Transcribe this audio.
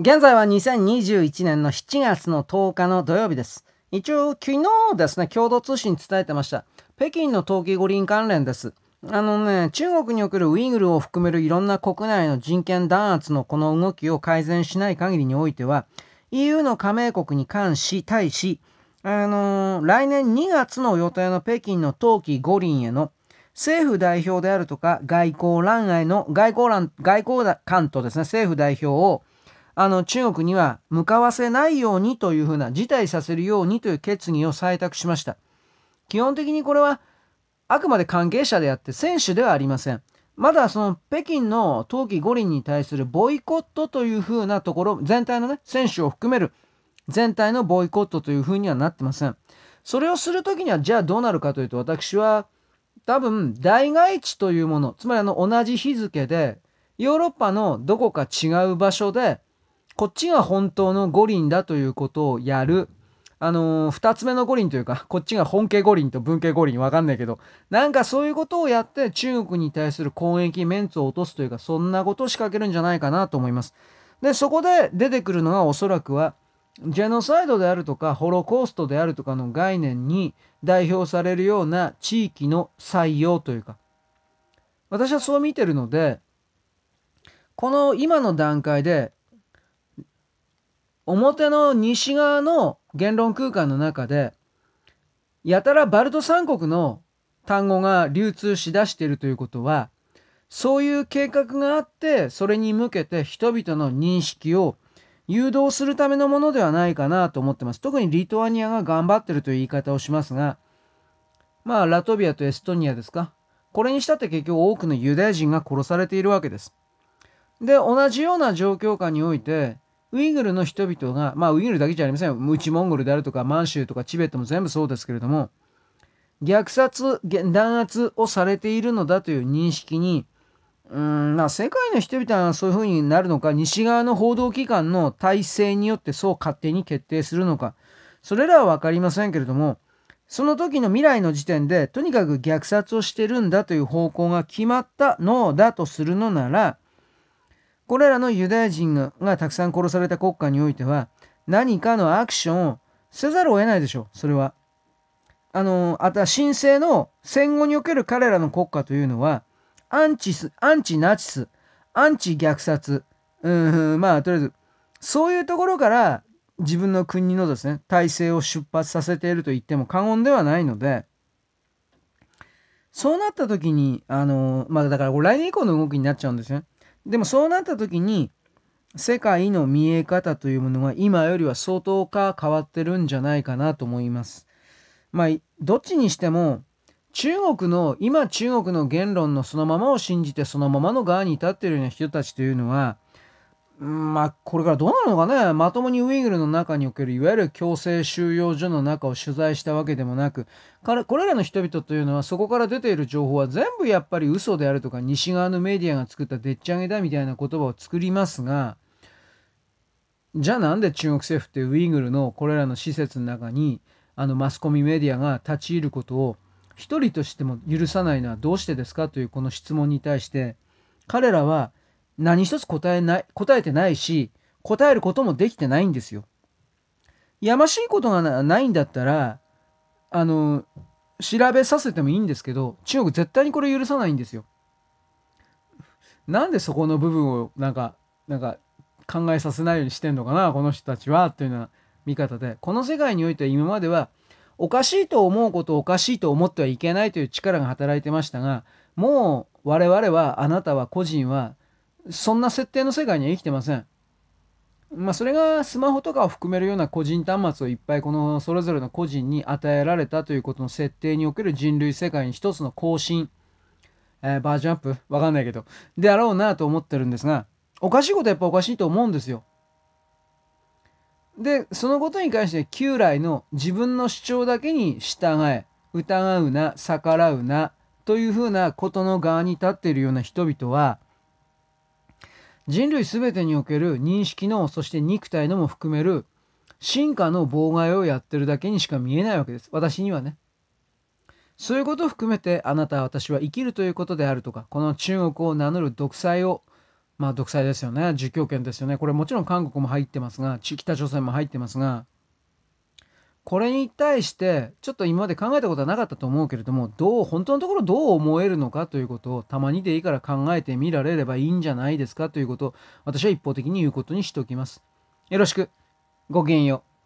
現在は2021年の7月の10日の土曜日です。一応昨日ですね、共同通信伝えてました。北京の冬季五輪関連です。あのね、中国におけるウイグルを含めるいろんな国内の人権弾圧のこの動きを改善しない限りにおいては、EU の加盟国に関し、対し、あのー、来年2月の予定の北京の冬季五輪への政府代表であるとか外交欄外の外交欄外交官とですね政府代表をあの中国には向かわせないようにというふうな辞退させるようにという決議を採択しました。基本的にこれはあくまで関係者であって選手ではありません。まだその北京の冬季五輪に対するボイコットというふうなところ全体のね選手を含める全体のボイコットというふうにはなってません。それをするときにはじゃあどうなるかというと私は多分代替地というものつまりあの同じ日付でヨーロッパのどこか違う場所でこっちが本当の五輪だということをやる。あのー、二つ目の五輪というか、こっちが本家五輪と文系五輪わかんないけど、なんかそういうことをやって中国に対する攻撃メンツを落とすというか、そんなことを仕掛けるんじゃないかなと思います。で、そこで出てくるのがおそらくは、ジェノサイドであるとか、ホロコーストであるとかの概念に代表されるような地域の採用というか、私はそう見てるので、この今の段階で表の西側の言論空間の中で、やたらバルト三国の単語が流通しだしているということは、そういう計画があって、それに向けて人々の認識を誘導するためのものではないかなと思ってます。特にリトアニアが頑張ってるという言い方をしますが、まあ、ラトビアとエストニアですか。これにしたって結局多くのユダヤ人が殺されているわけです。で、同じような状況下において、ウイグルの人々が、まあウイグルだけじゃありません内モンゴルであるとか満州とかチベットも全部そうですけれども、虐殺、弾圧をされているのだという認識に、うん、まあ世界の人々はそういうふうになるのか、西側の報道機関の体制によってそう勝手に決定するのか、それらは分かりませんけれども、その時の未来の時点で、とにかく虐殺をしてるんだという方向が決まったのだとするのなら、これらのユダヤ人がたくさん殺された国家においては、何かのアクションをせざるを得ないでしょう、それは。あの、あとは神聖の戦後における彼らの国家というのは、アンチス、アンチナチス、アンチ虐殺、うん、まあ、とりあえず、そういうところから自分の国のですね、体制を出発させていると言っても過言ではないので、そうなった時に、あの、まあだから来年以降の動きになっちゃうんですね。でもそうなった時に世界の見え方というものは今よりは相当か変わってるんじゃないかなと思います。まあどっちにしても中国の今中国の言論のそのままを信じてそのままの側に立っているような人たちというのはまあ、これからどうなるのかね。まともにウイグルの中におけるいわゆる強制収容所の中を取材したわけでもなく、これらの人々というのはそこから出ている情報は全部やっぱり嘘であるとか、西側のメディアが作ったでっち上げだみたいな言葉を作りますが、じゃあなんで中国政府ってウイグルのこれらの施設の中に、あのマスコミメディアが立ち入ることを一人としても許さないのはどうしてですかというこの質問に対して、彼らは何一つ答えない、答えてないし、答えることもできてないんですよ。やましいことがないんだったら、あの、調べさせてもいいんですけど、中国絶対にこれ許さないんですよ。なんでそこの部分をなんか、なんか考えさせないようにしてんのかな、この人たちは、というような見方で。この世界においては今までは、おかしいと思うことをおかしいと思ってはいけないという力が働いてましたが、もう我々は、あなたは個人は、そんな設定の世界には生きてません。まあ、それがスマホとかを含めるような個人端末をいっぱいこのそれぞれの個人に与えられたということの設定における人類世界に一つの更新、えー、バージョンアップわかんないけど、であろうなと思ってるんですが、おかしいことやっぱおかしいと思うんですよ。で、そのことに関して旧来の自分の主張だけに従え、疑うな、逆らうな、というふうなことの側に立っているような人々は、人類全てにおける認識のそして肉体のも含める進化の妨害をやってるだけにしか見えないわけです私にはねそういうことを含めてあなたは私は生きるということであるとかこの中国を名乗る独裁をまあ独裁ですよね。儒教権ですよね。これもちろん韓国も入ってますが、北朝鮮も入ってますが、これに対してちょっと今まで考えたことはなかったと思うけれども、どう、本当のところどう思えるのかということをたまにでいいから考えてみられればいいんじゃないですかということを私は一方的に言うことにしておきます。よろしく。ごきげんよう。